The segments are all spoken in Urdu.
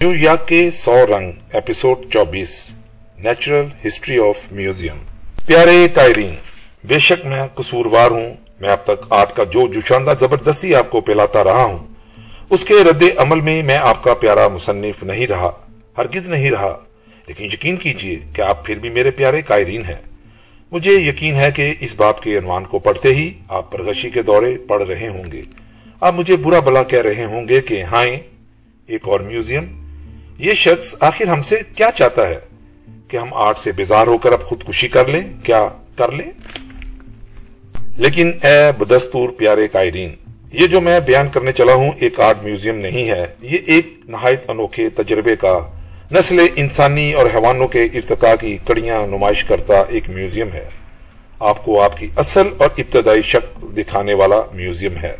نیو یارک کے سو رنگ ایپیسوڈ چوبیس نیچرل ہسٹری آف میوزیم پیارے تائرین بے شک میں قصوروار ہوں میں اب تک آرٹ کا جو جوشاندہ زبردستی آپ کو پلاتا رہا ہوں اس کے رد عمل میں میں آپ کا پیارا مصنف نہیں رہا ہرگز نہیں رہا لیکن یقین کیجیے کہ آپ پھر بھی میرے پیارے قائرین ہیں مجھے یقین ہے کہ اس بات کے عنوان کو پڑھتے ہی آپ پرغشی کے دورے پڑھ رہے ہوں گے آپ مجھے برا بلا کہہ رہے ہوں گے کہ ہائیں ایک اور میوزیم یہ شخص آخر ہم سے کیا چاہتا ہے؟ کہ ہم آرٹ سے بیزار ہو کر اب خودکشی کر لیں، کیا کر لیں؟ لیکن اے بدستور پیارے قائرین یہ جو میں بیان کرنے چلا ہوں ایک آرٹ میوزیم نہیں ہے۔ یہ ایک نہایت انوکھے تجربے کا نسل انسانی اور حیوانوں کے ارتقاء کی کڑیاں نمائش کرتا ایک میوزیم ہے۔ آپ کو آپ کی اصل اور ابتدائی شکل دکھانے والا میوزیم ہے۔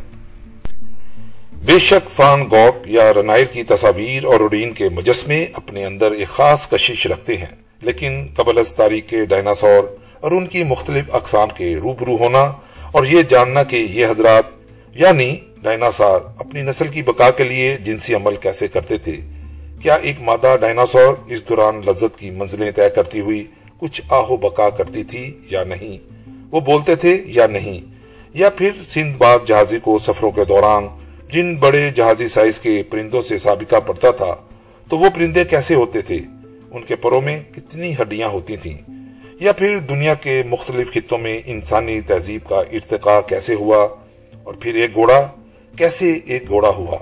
بے شک فان گوک یا رنائر کی تصاویر اور روڈین کے مجسمے اپنے اندر ایک خاص کشش رکھتے ہیں، لیکن قبل از تاریخ کے ڈائناسور اور ان کی مختلف اقسام کے روبرو ہونا اور یہ جاننا کہ یہ حضرات یعنی ڈائناسور اپنی نسل کی بقا کے لیے جنسی عمل کیسے کرتے تھے؟ کیا ایک مادہ ڈائناسور اس دوران لذت کی منزلیں طے کرتی ہوئی کچھ آہو بقا کرتی تھی یا نہیں؟ وہ بولتے تھے یا نہیں؟ یا پھر سندھ باغ جہازی کو سفروں کے دوران جن بڑے جہازی سائز کے پرندوں سے سابقہ پڑتا تھا، تو وہ پرندے کیسے ہوتے تھے؟ ان کے پروں میں کتنی ہڈیاں ہوتی تھیں۔ یا پھر دنیا کے مختلف خطوں میں انسانی تہذیب کا ارتقاء کیسے ہوا؟ اور پھر ایک گھوڑا کیسے ایک گھوڑا ہوا؟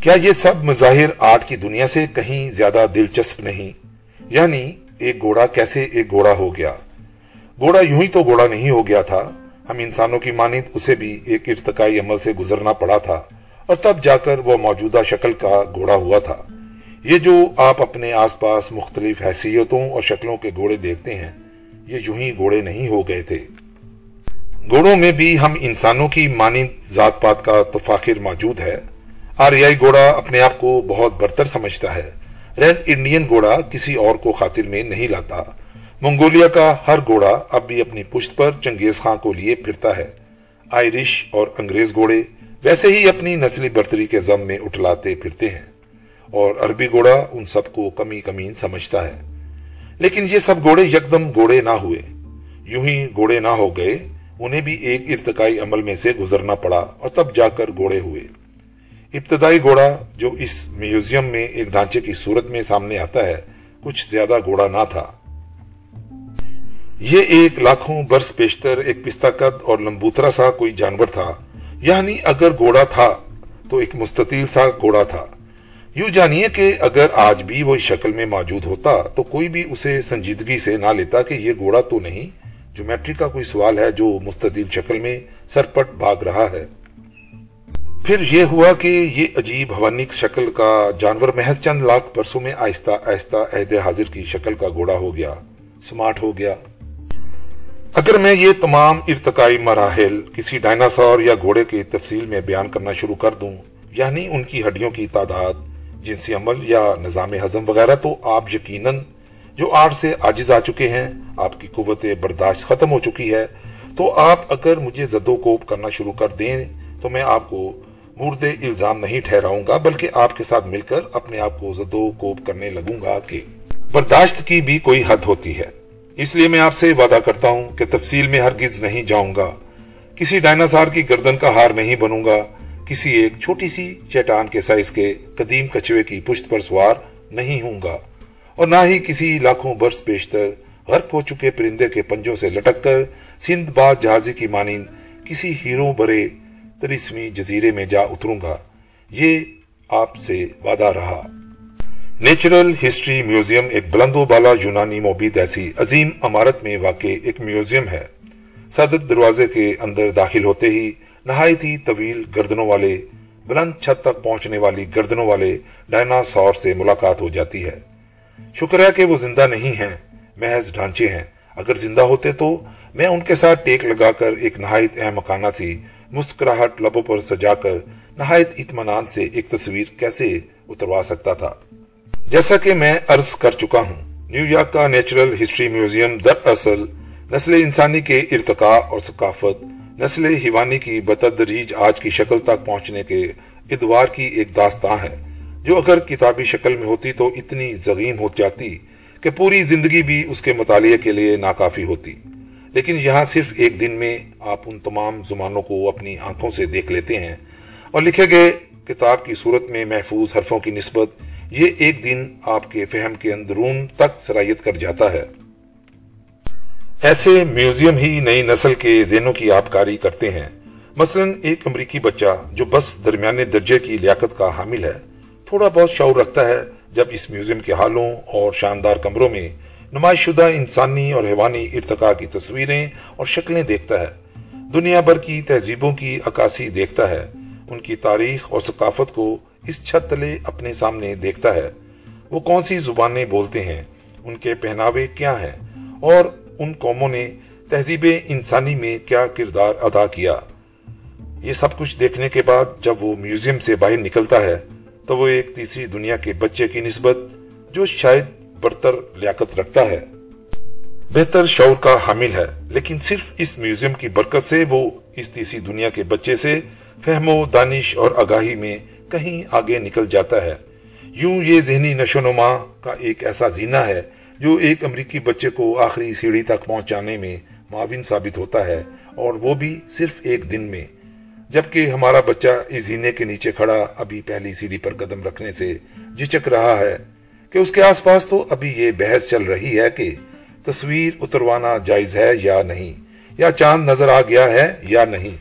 کیا یہ سب مظاہر آرٹ کی دنیا سے کہیں زیادہ دلچسپ نہیں؟ یعنی ایک گھوڑا کیسے ایک گھوڑا ہو گیا؟ گھوڑا یوں ہی تو گھوڑا نہیں ہو گیا تھا۔ ہم انسانوں کی مانند اسے بھی ایک ارتقائی عمل سے گزرنا پڑا تھا اور تب جا کر وہ موجودہ شکل کا گھوڑا ہوا تھا۔ یہ جو آپ اپنے آس پاس مختلف حیثیتوں اور شکلوں کے گھوڑے دیکھتے ہیں، یہ یوں ہی گھوڑے نہیں ہو گئے تھے۔ گھوڑوں میں بھی ہم انسانوں کی مانند ذات پات کا تفاخر موجود ہے۔ آریائی گھوڑا اپنے آپ کو بہت برتر سمجھتا ہے۔ ریڈ انڈین گھوڑا کسی اور کو خاطر میں نہیں لاتا۔ منگولیا کا ہر گھوڑا اب بھی اپنی پشت پر چنگیز خان کو لیے پھرتا ہے۔ آئرش اور انگریز گھوڑے ویسے ہی اپنی نسلی برتری کے زم میں اٹھلاتے پھرتے ہیں اور عربی گھوڑا ان سب کو کمی کمین سمجھتا ہے۔ لیکن یہ سب گھوڑے یکدم گھوڑے نہ ہوئے۔ یوں ہی گھوڑے نہ ہو گئے، انہیں بھی ایک ارتقائی عمل میں سے گزرنا پڑا اور تب جا کر گھوڑے ہوئے۔ ابتدائی گھوڑا جو اس میوزیم میں ایک ڈھانچے کی صورت میں سامنے آتا ہے، کچھ زیادہ گھوڑا نہ تھا۔ یہ ایک لاکھوں برس پیشتر ایک پستہ قد اور لمبوترا سا کوئی جانور تھا۔ یعنی اگر گھوڑا تھا، تو ایک مستطیل سا گھوڑا تھا۔ یوں جانیے کہ اگر آج بھی وہ شکل میں موجود ہوتا، تو کوئی بھی اسے سنجیدگی سے نہ لیتا کہ یہ گھوڑا تو نہیں۔ جومیٹری کا کوئی سوال ہے جو مستطیل شکل میں سرپٹ بھاگ رہا ہے۔ پھر یہ ہوا کہ یہ عجیب حوانک شکل کا جانور محض چند لاکھ برسوں میں آہستہ آہستہ عہد حاضر کی شکل کا گھوڑا ہو گیا سمارٹ ہو گیا۔ اگر میں یہ تمام ارتقائی مراحل کسی ڈائناسور یا گھوڑے کی تفصیل میں بیان کرنا شروع کر دوں یعنی ان کی ہڈیوں کی تعداد، جنسی عمل یا نظام ہضم وغیرہ، تو آپ یقیناً جو آرٹ سے آجز آ چکے ہیں، آپ کی قوت برداشت ختم ہو چکی ہے۔ تو آپ اگر مجھے زد و کوپ کرنا شروع کر دیں، تو میں آپ کو مرد الزام نہیں ٹھہراؤں گا، بلکہ آپ کے ساتھ مل کر اپنے آپ کو زد و کوپ کرنے لگوں گا کہ برداشت کی بھی کوئی حد ہوتی ہے۔ اس لیے میں آپ سے وعدہ کرتا ہوں کہ تفصیل میں ہرگز نہیں جاؤں گا۔ کسی ڈائناسار کی گردن کا ہار نہیں بنوں گا۔ کسی ایک چھوٹی سی چیٹان کے سائز کے قدیم کچوے کی پشت پر سوار نہیں ہوں گا۔ اور نہ ہی کسی لاکھوں برس بیشتر غرق ہو چکے پرندے کے پنجوں سے لٹک کر سندھ باد جہازی کی مانند کسی ہیروں برے تریسویں جزیرے میں جا اتروں گا۔ یہ آپ سے وعدہ رہا۔ نیچرل ہسٹری میوزیم ایک بلند و بالا یونانی موبید ایسی عظیم عمارت میں واقع ایک میوزیم ہے۔ صدر دروازے کے اندر داخل ہوتے ہی نہایت ہی طویل گردنوں والے، بلند چھت تک پہنچنے والی گردنوں والے ڈائناسور سے ملاقات ہو جاتی ہے۔ شکر ہے کہ وہ زندہ نہیں ہیں، محض ڈھانچے ہیں۔ اگر زندہ ہوتے تو میں ان کے ساتھ ٹیک لگا کر ایک نہایت اہم مکانہ سی، مسکراہٹ لبوں پر سجا کر نہایت اطمینان سے ایک تصویر کیسے اتروا سکتا تھا؟ جیسا کہ میں عرض کر چکا ہوں، نیو یارک کا نیچرل ہسٹری میوزیم دراصل نسل انسانی کے ارتقاء اور ثقافت، نسل ہیوانی کی بتدریج آج کی شکل تک پہنچنے کے ادوار کی ایک داستان ہے، جو اگر کتابی شکل میں ہوتی تو اتنی زغیم ہو جاتی کہ پوری زندگی بھی اس کے مطالعے کے لیے ناکافی ہوتی۔ لیکن یہاں صرف ایک دن میں آپ ان تمام زمانوں کو اپنی آنکھوں سے دیکھ لیتے ہیں اور لکھے گئے کتاب کی صورت میں محفوظ حرفوں کی نسبت یہ ایک دن آپ کے فہم کے اندرون تک سرائیت کر جاتا ہے۔ ایسے میوزیم ہی نئی نسل کے ذہنوں کی آبکاری کرتے ہیں۔ مثلا ایک امریکی بچہ جو بس درمیانے درجے کی لیاقت کا حامل ہے، تھوڑا بہت شعور رکھتا ہے جب اس میوزیم کے حالوں اور شاندار کمروں میں نمائش شدہ انسانی اور حیوانی ارتقاء کی تصویریں اور شکلیں دیکھتا ہے۔ دنیا بھر کی تہذیبوں کی عکاسی دیکھتا ہے۔ ان کی تاریخ اور ثقافت کو اس چھت تلے اپنے سامنے دیکھتا ہے۔ وہ کون سی زبانیں بولتے ہیں؟ ان کے پہناوے کیا ہیں؟ اور ان قوموں نے تہذیب انسانی میں کیا کردار ادا کیا؟ یہ سب کچھ دیکھنے کے بعد جب وہ میوزیم سے باہر نکلتا ہے، تو وہ ایک تیسری دنیا کے بچے کی نسبت جو شاید برتر لیاقت رکھتا ہے۔ بہتر شعور کا حامل ہے، لیکن صرف اس میوزیم کی برکت سے وہ اس تیسری دنیا کے بچے سے فہم و دانش اور آگاہی میں کہیں آگے نکل جاتا ہے۔ یوں یہ ذہنی نشو نما کا ایک ایسا زینہ ہے جو ایک امریکی بچے کو آخری سیڑھی تک پہنچانے میں معاون ثابت ہوتا ہے، اور وہ بھی صرف ایک دن میں۔ جبکہ ہمارا بچہ اس زینے کے نیچے کھڑا ابھی پہلی سیڑھی پر قدم رکھنے سے جچک رہا ہے کہ اس کے آس پاس تو ابھی یہ بحث چل رہی ہے کہ تصویر اتروانا جائز ہے یا نہیں، یا چاند نظر آ گیا ہے یا نہیں۔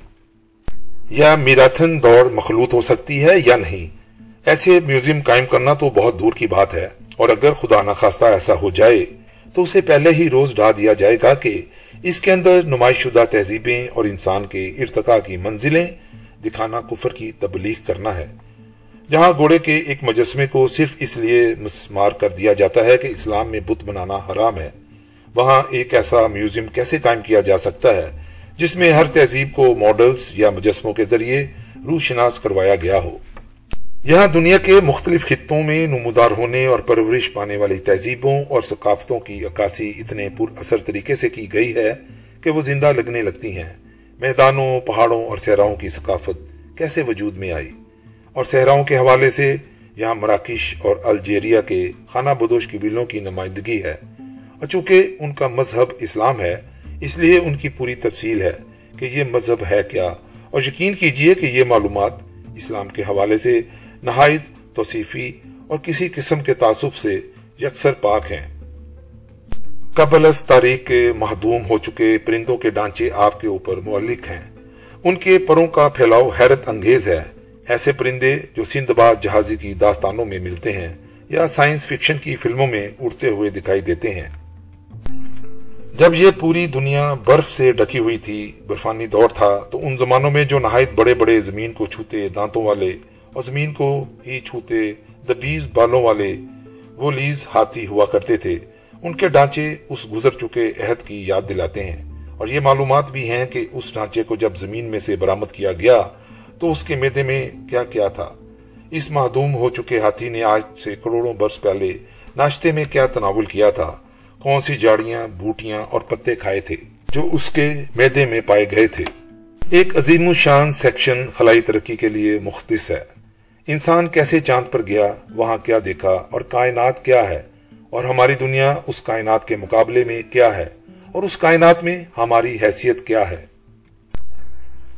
یا میراتھن دوڑ مخلوط ہو سکتی ہے یا نہیں؟ ایسے میوزیم قائم کرنا تو بہت دور کی بات ہے۔ اور اگر خدا نخواستہ ایسا ہو جائے، تو اسے پہلے ہی روز ڈھا دیا جائے گا کہ اس کے اندر نمائش شدہ تہذیبیں اور انسان کے ارتقاء کی منزلیں دکھانا کفر کی تبلیغ کرنا ہے۔ جہاں گھوڑے کے ایک مجسمے کو صرف اس لیے مسمار کر دیا جاتا ہے کہ اسلام میں بت بنانا حرام ہے، وہاں ایک ایسا میوزیم کیسے قائم کیا جا سکتا ہے؟ جس میں ہر تہذیب کو ماڈلز یا مجسموں کے ذریعے روح شناس کروایا گیا ہو۔ یہاں دنیا کے مختلف خطوں میں نمودار ہونے اور پرورش پانے والی تہذیبوں اور ثقافتوں کی عکاسی اتنے پر اثر طریقے سے کی گئی ہے کہ وہ زندہ لگنے لگتی ہیں۔ میدانوں، پہاڑوں اور صحراؤں کی ثقافت کیسے وجود میں آئی؟ اور صحراؤں کے حوالے سے یہاں مراکش اور الجیریا کے خانہ بدوش کی بلوں کی نمائندگی ہے۔ اور چونکہ ان کا مذہب اسلام ہے اس لیے ان کی پوری تفصیل ہے کہ یہ مذہب ہے کیا۔ اور یقین کیجیے کہ یہ معلومات اسلام کے حوالے سے نہایت توصیفی اور کسی قسم کے تعصب سے یکسر پاک ہیں۔ قبل از تاریخ کے محدوم ہو چکے پرندوں کے ڈانچے آپ کے اوپر معلق ہیں۔ ان کے پروں کا پھیلاؤ حیرت انگیز ہے۔ ایسے پرندے جو سندھ باد جہازی کی داستانوں میں ملتے ہیں یا سائنس فکشن کی فلموں میں اڑتے ہوئے دکھائی دیتے ہیں۔ جب یہ پوری دنیا برف سے ڈکی ہوئی تھی، برفانی دور تھا، تو ان زمانوں میں جو نہایت بڑے بڑے زمین کو چھوتے دانتوں والے اور زمین کو ہی چھوتے دبیز بالوں والے، وہ لیز ہاتھی ہوا کرتے تھے۔ ان کے ڈانچے اس گزر چکے عہد کی یاد دلاتے ہیں۔ اور یہ معلومات بھی ہیں کہ اس ڈانچے کو جب زمین میں سے برامت کیا گیا، تو اس کے میدے میں کیا کیا تھا۔ اس معدوم ہو چکے ہاتھی نے آج سے کروڑوں برس پہلے ناشتے میں کیا تناول کیا تھا۔ کون سی جاڑیاں، بوٹیاں اور پتے کھائے تھے جو اس کے میدے میں پائے گئے تھے؟ ایک عظیم الشان سیکشن خلائی ترقی کے لیے مختص ہے۔ انسان کیسے چاند پر گیا، وہاں کیا دیکھا اور کائنات کیا ہے؟ اور ہماری دنیا اس کائنات کے مقابلے میں کیا ہے؟ اور اس کائنات میں ہماری حیثیت کیا ہے؟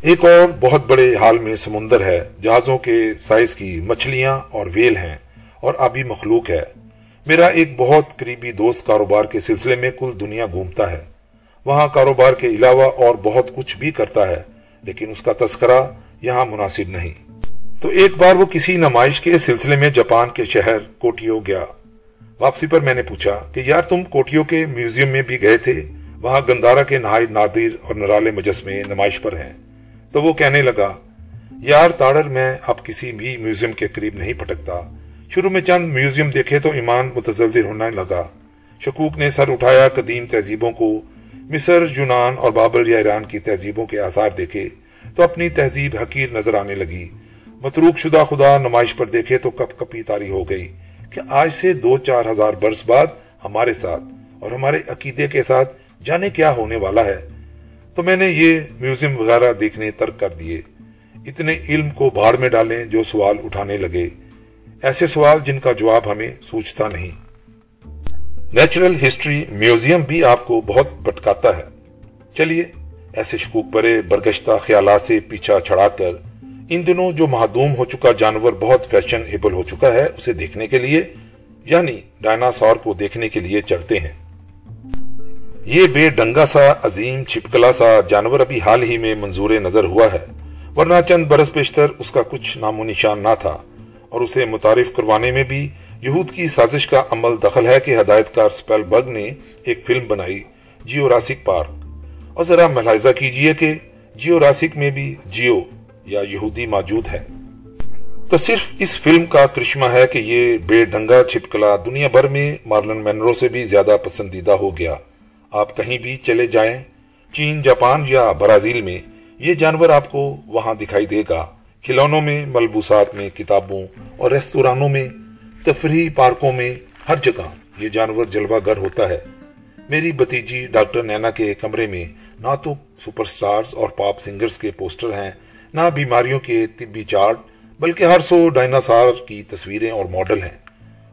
ایک اور بہت بڑے حال میں سمندر ہے، جہازوں کے سائز کی مچھلیاں اور ویل ہیں اور آبی مخلوق ہے۔ میرا ایک بہت قریبی دوست کاروبار کے سلسلے میں کل دنیا گھومتا ہے۔ وہاں کاروبار کے علاوہ اور بہت کچھ بھی کرتا ہے، لیکن اس کا تذکرہ یہاں مناسب نہیں۔ تو ایک بار وہ کسی نمائش کے سلسلے میں جاپان کے شہر کوٹیو گیا۔ واپسی پر میں نے پوچھا کہ یار تم کوٹیو کے میوزیم میں بھی گئے تھے؟ وہاں گندارا کے نہایت نادر اور نرالے مجسمے نمائش پر ہیں۔ تو وہ کہنے لگا، یار تاڑر، میں اب کسی بھی میوزیم کے قریب نہیں پھٹکتا۔ شروع میں چند میوزیم دیکھے تو ایمان متزلزل ہونے لگا۔ شکوک نے سر اٹھایا، قدیم تہذیبوں کو۔ مصر، یونان اور بابل یا ایران کی تہذیبوں کے آثار دیکھے تو اپنی تہذیب حقیر نظر آنے لگی۔ متروک شدہ خدا نمائش پر دیکھے تو کپ کپی تاری ہو گئی کہ آج سے دو چار ہزار برس بعد ہمارے ساتھ اور ہمارے عقیدے کے ساتھ جانے کیا ہونے والا ہے۔ تو میں نے یہ میوزیم وغیرہ دیکھنے ترک کر دیے۔ اتنے علم کو بھاڑ میں ڈالیں جو سوال اٹھانے لگے۔ ایسے سوال جن کا جواب ہمیں سوچتا نہیں۔ نیچرل ہسٹری میوزیم بھی آپ کو بہت بٹکاتا ہے۔ چلیے، ایسے شکوک برے، برگشتہ خیالات سے پیچھا چھڑا کر ان دنوں جو معدوم ہو چکا جانور بہت فیشن ایبل ہو چکا ہے، اسے دیکھنے کے لیے یعنی ڈائناسور کو دیکھنے کے لیے چلتے ہیں۔ یہ بے ڈنگا سا، عظیم، چھپکلا سا جانور ابھی حال ہی میں منظور نظر ہوا ہے، ورنہ چند برس پیشتر اس کا کچھ نام و نشان نہ تھا۔ اور اسے متعارف کروانے میں بھی یہود کی سازش کا عمل دخل ہے کہ ہدایت کار سپیل برگ نے ایک فلم بنائی، جیو راسک پارک۔ اور ذرا ملاحظہ کیجیے کہ جیو راسک میں بھی جیو یا یہودی موجود ہے تو صرف اس فلم کا کرشمہ ہے کہ یہ بے ڈنگا چھپکلا دنیا بھر میں مارلن مینرو سے بھی زیادہ پسندیدہ ہو گیا۔ آپ کہیں بھی چلے جائیں، چین، جاپان یا برازیل میں، یہ جانور آپ کو وہاں دکھائی دے گا۔ کھلونوں میں، ملبوسات میں، کتابوں اور ریستورانوں میں تفریح پارکوں میں، ہر جگہ یہ جانور جلوہ گر ہوتا ہے۔ میری بتیجی ڈاکٹر نینا کے کمرے میں نہ تو سپر سٹارز اور پاپ سنگرز کے پوسٹر ہیں، نہ بیماریوں کے طبی چارٹ، بلکہ ہر سو ڈائناسار کی تصویریں اور ماڈل ہیں۔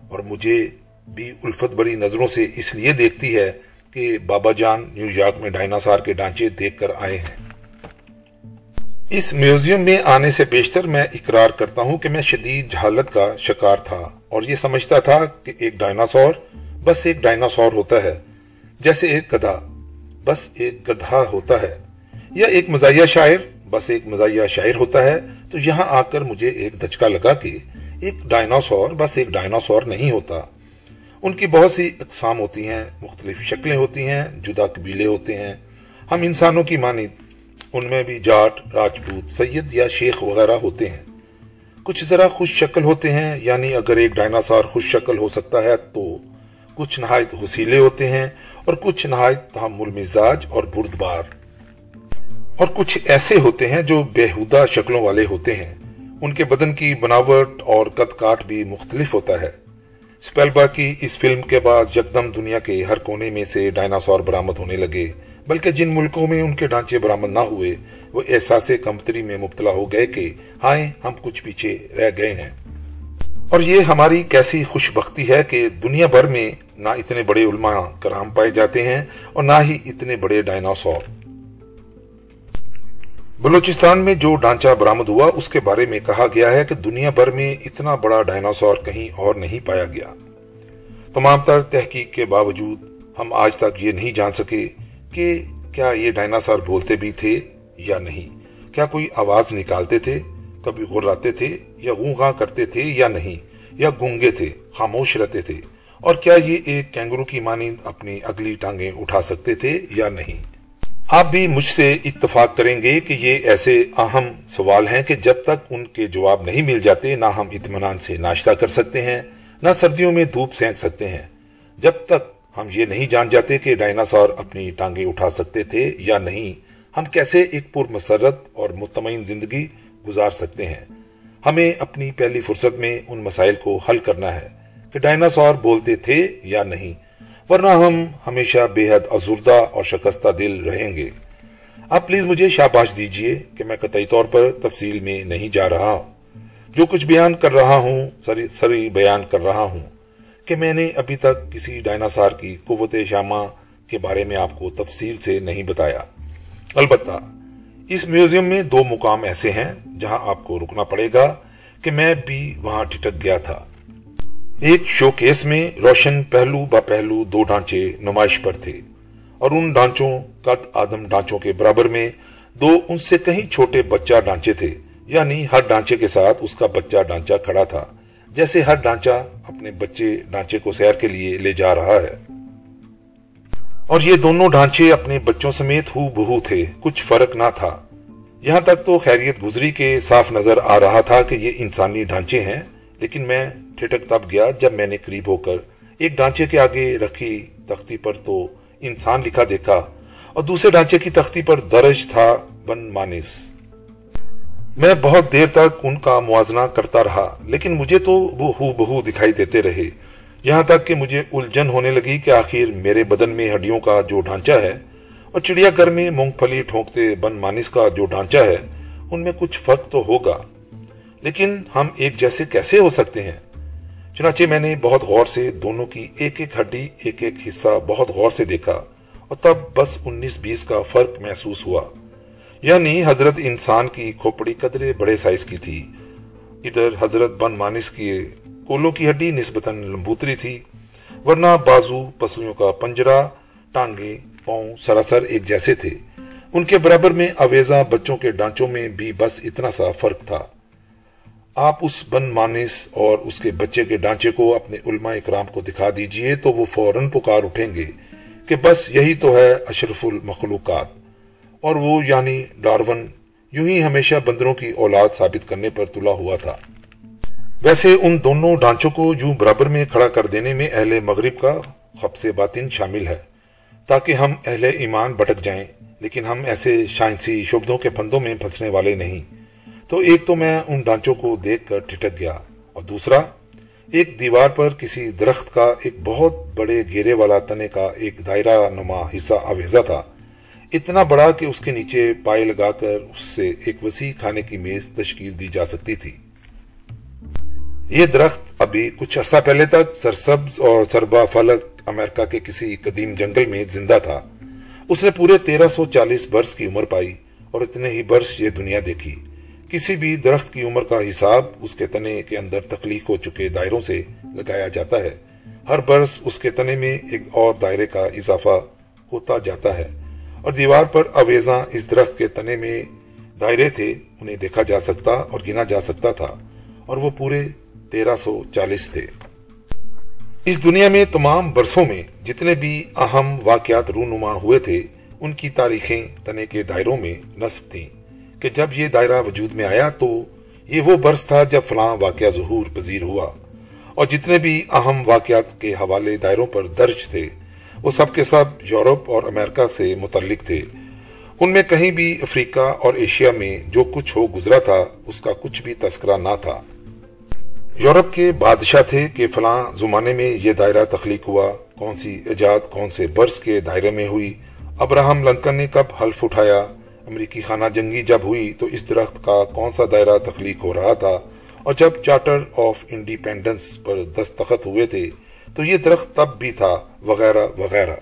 اور مجھے بھی الفت بڑی نظروں سے اس لیے دیکھتی ہے کہ بابا جان نیو یارک میں ڈائناسار کے ڈانچے دیکھ کر آئے ہیں۔ اس میوزیم میں آنے سے بیشتر میں اقرار کرتا ہوں کہ میں شدید جہالت کا شکار تھا اور یہ سمجھتا تھا کہ ایک ڈائناسور بس ایک ڈائناسور ہوتا ہے، جیسے ایک گدھا بس ایک گدھا ہوتا ہے۔ یا ایک مزاحیہ شاعر بس ایک مزاحیہ شاعر ہوتا ہے۔ تو یہاں آ کر مجھے ایک دھچکا لگا کہ ایک ڈائناسور بس ایک ڈائناسور نہیں ہوتا۔ ان کی بہت سی اقسام ہوتی ہیں، مختلف شکلیں ہوتی ہیں، جدا قبیلے ہوتے ہیں۔ ہم انسانوں کی مانند ان میں بھی جاٹ، راجپوت، سید یا شیخ وغیرہ ہوتے ہیں۔ کچھ ذرا خوش شکل ہوتے ہیں یعنی اگر ایک ڈائناسور خوش شکل ہو سکتا ہے تو کچھ نہایت حسیلے ہوتے ہیں اور کچھ نہایت تحمل مزاج اور بردبار۔ اور کچھ ایسے ہوتے ہیں جو بےحودہ شکلوں والے ہوتے ہیں۔ ان کے بدن کی بناوٹ اور قد کاٹ بھی مختلف ہوتا ہے۔ سپیلبا کی اس فلم کے بعد یکدم دنیا کے ہر کونے میں سے ڈائناسور برامد ہونے لگے۔ بلکہ جن ملکوں میں ان کے ڈانچے برامد نہ ہوئے، وہ احساس کمتری میں مبتلا ہو گئے کہ ہائیں ہم کچھ پیچھے رہ گئے ہیں۔ اور یہ ہماری کیسی خوش بختی ہے کہ دنیا بھر میں نہ اتنے بڑے علماء کرام پائے جاتے ہیں اور نہ ہی اتنے بڑے ڈائناسور۔ بلوچستان میں جو ڈانچہ برامد ہوا، اس کے بارے میں کہا گیا ہے کہ دنیا بھر میں اتنا بڑا ڈائناسور کہیں اور نہیں پایا گیا۔ تمام تر تحقیق کے باوجود ہم آج تک یہ نہیں جان سکے کہ کیا یہ ڈائناسور بولتے بھی تھے یا نہیں؟ کیا کوئی آواز نکالتے تھے؟ کبھی غراتے تھے یا غونغا کرتے تھے یا نہیں؟ یا گونگے تھے، خاموش رہتے تھے؟ اور کیا یہ ایک کینگرو کی مانند اپنی اگلی ٹانگیں اٹھا سکتے تھے یا نہیں؟ آپ بھی مجھ سے اتفاق کریں گے کہ یہ ایسے اہم سوال ہیں کہ جب تک ان کے جواب نہیں مل جاتے، نہ ہم اطمینان سے ناشتہ کر سکتے ہیں، نہ سردیوں میں دھوپ سینک سکتے ہیں۔ جب تک ہم یہ نہیں جان جاتے کہ ڈائناسور اپنی ٹانگیں اٹھا سکتے تھے یا نہیں۔ ہم کیسے ایک پر مسرت اور مطمئن زندگی گزار سکتے ہیں؟ ہمیں اپنی پہلی فرصت میں ان مسائل کو حل کرنا ہے کہ ڈائناسور بولتے تھے یا نہیں، ورنہ ہم ہمیشہ بے حد ازردہ اور شکستہ دل رہیں گے۔ آپ پلیز مجھے شاباش دیجیے کہ میں قطعی طور پر تفصیل میں نہیں جا رہا جو کچھ بیان کر رہا ہوں، سری سری بیان کر رہا ہوں۔ کہ میں نے ابھی تک کسی ڈائناسار کی قوت شامہ کے بارے میں آپ کو تفصیل سے نہیں بتایا۔ البتہ، اس میوزیم میں دو مقام ایسے ہیں جہاں آپ کو رکنا پڑے گا کہ میں بھی وہاں ٹھٹک گیا تھا۔ ایک شو کیس میں روشن پہلو با پہلو دو ڈانچے نمائش پر تھے اور ان ڈانچوں قد آدم ڈانچوں کے برابر میں دو ان سے کہیں چھوٹے بچہ ڈانچے تھے یعنی ہر ڈانچے کے ساتھ اس کا بچہ ڈانچہ کھڑا تھا۔ جیسے ہر ڈانچہ اپنے بچے ڈانچے کو سیر کے لیے لے جا رہا ہے۔ اور یہ دونوں ڈھانچے اپنے بچوں سمیت ہو بہو تھے، کچھ فرق نہ تھا۔ یہاں تک تو خیریت گزری کے صاف نظر آ رہا تھا کہ یہ انسانی ڈھانچے ہیں، لیکن میں ٹھٹک تب گیا جب میں نے قریب ہو کر ایک ڈھانچے کے آگے رکھی تختی پر تو انسان لکھا دیکھا، اور دوسرے ڈھانچے کی تختی پر درج تھا بن مانس۔ میں بہت دیر تک ان کا موازنہ کرتا رہا، لیکن مجھے تو وہ ہو بہو دکھائی دیتے رہے۔ یہاں تک کہ مجھے الجھن ہونے لگی کہ آخر میرے بدن میں ہڈیوں کا جو ڈھانچہ ہے اور چڑیا گھر میں مونگ پھلی ٹھونکتے بن مانس کا جو ڈھانچہ ہے، ان میں کچھ فرق تو ہوگا۔ لیکن ہم ایک جیسے کیسے ہو سکتے ہیں؟ چنانچہ میں نے بہت غور سے دونوں کی ایک ایک ہڈی ایک ایک حصہ بہت غور سے دیکھا اور تب بس انیس بیس کا فرق محسوس ہوا۔ یعنی حضرت انسان کی کھوپڑی قدرے بڑے سائز کی تھی۔ ادھر حضرت بن مانس کی کولوں کی ہڈی نسبتاً لمبوتری تھی، ورنہ بازو پسلیوں کا پنجرا ٹانگے پاؤں سراسر ایک جیسے تھے۔ ان کے برابر میں اویزا بچوں کے ڈانچوں میں بھی بس اتنا سا فرق تھا۔ آپ اس بن مانس اور اس کے بچے کے ڈانچے کو اپنے علماء اکرام کو دکھا دیجیے تو وہ فوراً پکار اٹھیں گے کہ بس یہی تو ہے اشرف المخلوقات۔ اور وہ یعنی ڈارون یوں ہی ہمیشہ بندروں کی اولاد ثابت کرنے پر تلا ہوا تھا۔ ویسے ان دونوں ڈانچوں کو یوں برابر میں کھڑا کر دینے میں اہل مغرب کا خبص باطن شامل ہے، تاکہ ہم اہل ایمان بٹک جائیں۔ لیکن ہم ایسے شائنسی شبدوں کے پھندوں میں پھنسنے والے نہیں۔ تو ایک تو میں ان ڈانچوں کو دیکھ کر ٹھٹک گیا، اور دوسرا، ایک دیوار پر کسی درخت کا ایک بہت بڑے گھیرے والا تنے کا ایک دائرہ نما حصہ آویزہ تھا۔ اتنا بڑا کہ اس کے نیچے پائے لگا کر اس سے ایک وسیع کھانے کی میز تشکیل دی جا سکتی تھی۔ یہ درخت ابھی کچھ عرصہ پہلے تک سرسبز اور سربا فلک امریکہ کے کسی قدیم جنگل میں زندہ تھا۔ اس نے پورے تیرہ سو چالیس برس کی عمر پائی اور اتنے ہی برس یہ دنیا دیکھی۔ کسی بھی درخت کی عمر کا حساب اس کے تنے کے اندر تخلیق ہو چکے دائروں سے لگایا جاتا ہے۔ ہر برس اس کے تنے میں ایک اور دائرے کا اضافہ ہوتا جاتا ہے۔ اور دیوار پر اویزاں اس درخت کے تنے میں دائرے تھے، انہیں دیکھا جا سکتا اور گنا جا سکتا تھا، اور وہ پورے تیرہ سو چالیس تھے۔ اس دنیا میں تمام برسوں میں جتنے بھی اہم واقعات رونما ہوئے تھے، ان کی تاریخیں تنے کے دائروں میں نصب تھیں کہ جب یہ دائرہ وجود میں آیا تو یہ وہ برس تھا جب فلاں واقعہ ظہور پذیر ہوا۔ اور جتنے بھی اہم واقعات کے حوالے دائروں پر درج تھے وہ سب کے سب یورپ اور امریکہ سے متعلق تھے۔ ان میں کہیں بھی افریقہ اور ایشیا میں جو کچھ ہو گزرا تھا، اس کا کچھ بھی تذکرہ نہ تھا۔ یورپ کے بادشاہ تھے کہ فلاں زمانے میں یہ دائرہ تخلیق ہوا، کون سی ایجاد، کون سے برس کے دائرے میں ہوئی۔ ابراہم لنکن نے کب حلف اٹھایا؟ امریکی خانہ جنگی جب ہوئی تو اس درخت کا کون سا دائرہ تخلیق ہو رہا تھا؟ اور جب چارٹر آف انڈیپینڈنس پر دستخط ہوئے تھے تو یہ درخت تب بھی تھا، وغیرہ وغیرہ۔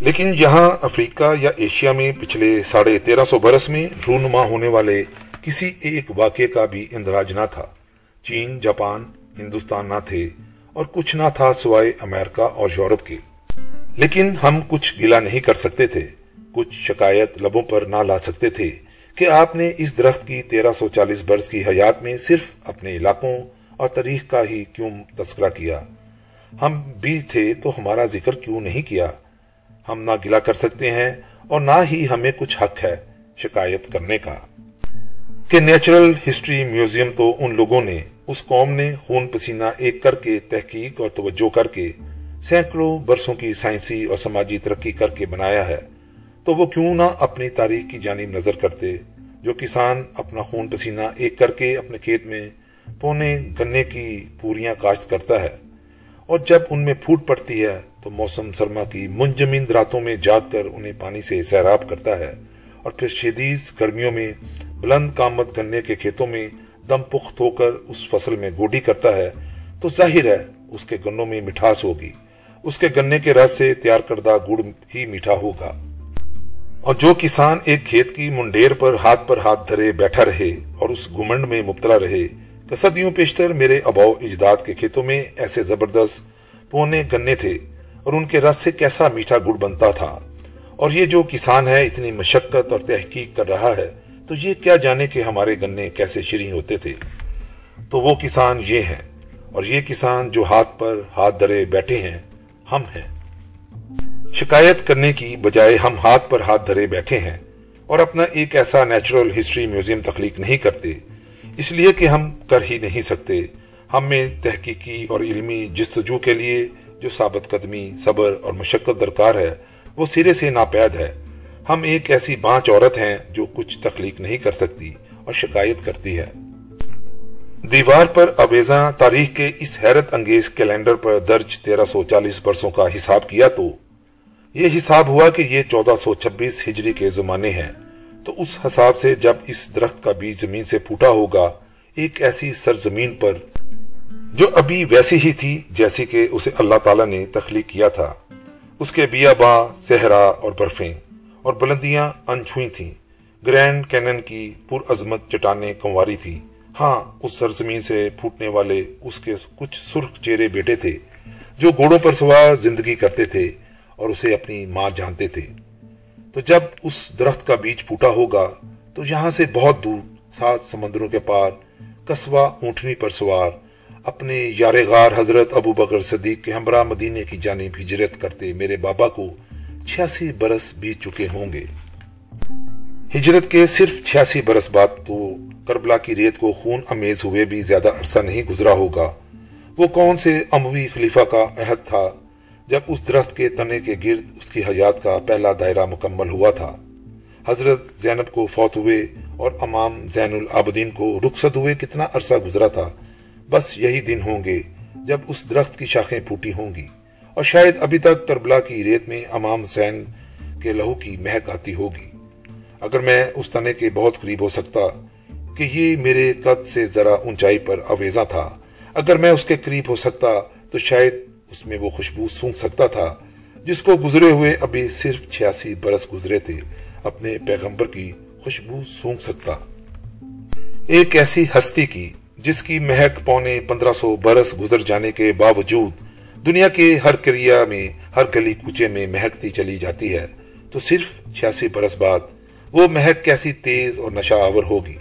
لیکن یہاں افریقہ یا ایشیا میں پچھلے ساڑھے تیرہ سو برس میں رونما ہونے والے کسی ایک واقعے کا بھی اندراج نہ تھا۔ چین، جاپان، ہندوستان نہ تھے اور کچھ نہ تھا سوائے امریکہ اور یورپ کے۔ لیکن ہم کچھ گلا نہیں کر سکتے تھے، کچھ شکایت لبوں پر نہ لا سکتے تھے کہ آپ نے اس درخت کی تیرہ سو چالیس برس کی حیات میں صرف اپنے علاقوں اور تاریخ کا ہی کیوں تذکرہ کیا۔ ہم بھی تھے تو ہمارا ذکر کیوں نہیں کیا؟ ہم نہ گلا کر سکتے ہیں اور نہ ہی ہمیں کچھ حق ہے شکایت کرنے کا۔ کہ نیچرل ہسٹری میوزیم تو ان لوگوں نے، اس قوم نے خون پسینہ ایک کر کے تحقیق اور توجہ کر کے سینکڑوں برسوں کی سائنسی اور سماجی ترقی کر کے بنایا ہے۔ تو وہ کیوں نہ اپنی تاریخ کی جانب نظر کرتے، جو کسان اپنا خون پسینہ ایک کر کے اپنے کھیت میں پونے گنے کی پوریاں کاشت کرتا ہے۔ اور جب ان میں پھوٹ پڑتی ہے تو موسم سرما کی منجمند راتوں میں جاگ کر انہیں پانی سے سیراب کرتا ہے اور پھر شدید گرمیوں میں بلند کامت گنے کے کھیتوں میں دم پخت ہو کر اس فصل میں گوڈی کرتا ہے، تو ظاہر ہے اس کے گنوں میں مٹھاس ہوگی۔ اس کے گنے کے رس سے تیار کردہ گڑ ہی میٹھا ہوگا۔ اور جو کسان ایک کھیت کی منڈیر پر ہاتھ پر ہاتھ دھرے بیٹھا رہے اور اس گمنڈ میں مبتلا رہے صدیوں پیشتر میرے اباؤ اجداد کے کھیتوں میں ایسے زبردست پونے گنے تھے اور ان کے رس سے کیسا میٹھا گڑ بنتا تھا۔ اور یہ جو کسان ہے اتنی مشقت اور تحقیق کر رہا ہے، تو یہ کیا جانے کہ ہمارے گنے کیسے شری ہوتے تھے۔ تو وہ کسان یہ ہیں اور یہ کسان جو ہاتھ پر ہاتھ دھرے بیٹھے ہیں، ہم ہیں۔ شکایت کرنے کی بجائے ہم ہاتھ پر ہاتھ دھرے بیٹھے ہیں اور اپنا ایک ایسا نیچرل ہسٹری میوزیم تخلیق نہیں کرتے۔ اس لیے کہ ہم کر ہی نہیں سکتے۔ ہم میں تحقیقی اور علمی جستجو کے لیے جو ثابت قدمی، صبر اور مشقت درکار ہے، وہ سرے سے ناپید ہے۔ ہم ایک ایسی بانچ عورت ہیں جو کچھ تخلیق نہیں کر سکتی اور شکایت کرتی ہے۔ دیوار پر اویزاں تاریخ کے اس حیرت انگیز کیلنڈر پر درج تیرہ سو چالیس برسوں کا حساب کیا تو یہ حساب ہوا کہ یہ چودہ سو چھبیس ہجری کے زمانے ہیں۔ تو اس حساب سے جب اس درخت کا بیج زمین سے پھوٹا ہوگا، ایک ایسی سرزمین پر، جو ابھی ویسی ہی تھی جیسی کہ اسے اللہ تعالیٰ نے تخلیق کیا تھا، اس کے بیا با صحرا اور برفیں اور بلندیاں انچھوئی تھیں۔ گرینڈ کینن کی پر عظمت چٹانیں کنواری تھی ہاں اس سرزمین سے پھوٹنے والے اس کے کچھ سرخ چہرے بیٹے تھے، جو گھوڑوں پر سوار زندگی کرتے تھے اور اسے اپنی ماں جانتے تھے۔ تو جب اس درخت کا بیج پھوٹا ہوگا، تو یہاں سے بہت دور، سات سمندروں کے پار کسوا اونٹنی پر سوار، اپنے یار غار حضرت ابو بکر صدیق کے ہمراہ مدینے کی جانب ہجرت کرتے میرے بابا کو چھیاسی برس بیت چکے ہوں گے۔ ہجرت کے صرف چھیاسی برس بعد تو کربلا کی ریت کو خون امیز ہوئے بھی زیادہ عرصہ نہیں گزرا ہوگا۔ وہ کون سے اموی خلیفہ کا عہد تھا؟ جب اس درخت کے تنے کے گرد اس کی حیات کا پہلا دائرہ مکمل ہوا تھا، حضرت زینب کو فوت ہوئے اور امام زین العابدین کو رخصت ہوئے کتنا عرصہ گزرا تھا، بس یہی دن ہوں گے جب اس درخت کی شاخیں پھوٹی ہوں گی۔ اور شاید ابھی تک کربلا کی ریت میں امام زین کے لہو کی مہک آتی ہوگی۔ اگر میں اس تنے کے بہت قریب ہو سکتا کہ یہ میرے قد سے ذرا اونچائی پر اویزا تھا، اگر میں اس کے قریب ہو سکتا تو شاید اس میں وہ خوشبو سونگ سکتا تھا، جس کو گزرے ہوئے ابھی صرف چھیاسی برس گزرے تھے، اپنے پیغمبر کی خوشبو سونگ سکتا۔ ایک ایسی ہستی کی، جس کی مہک پونے پندرہ سو برس گزر جانے کے باوجود دنیا کے ہر کریا میں، ہر گلی کوچے میں مہکتی چلی جاتی ہے، تو صرف چھیاسی برس بعد وہ مہک کیسی تیز اور نشہ آور ہوگی۔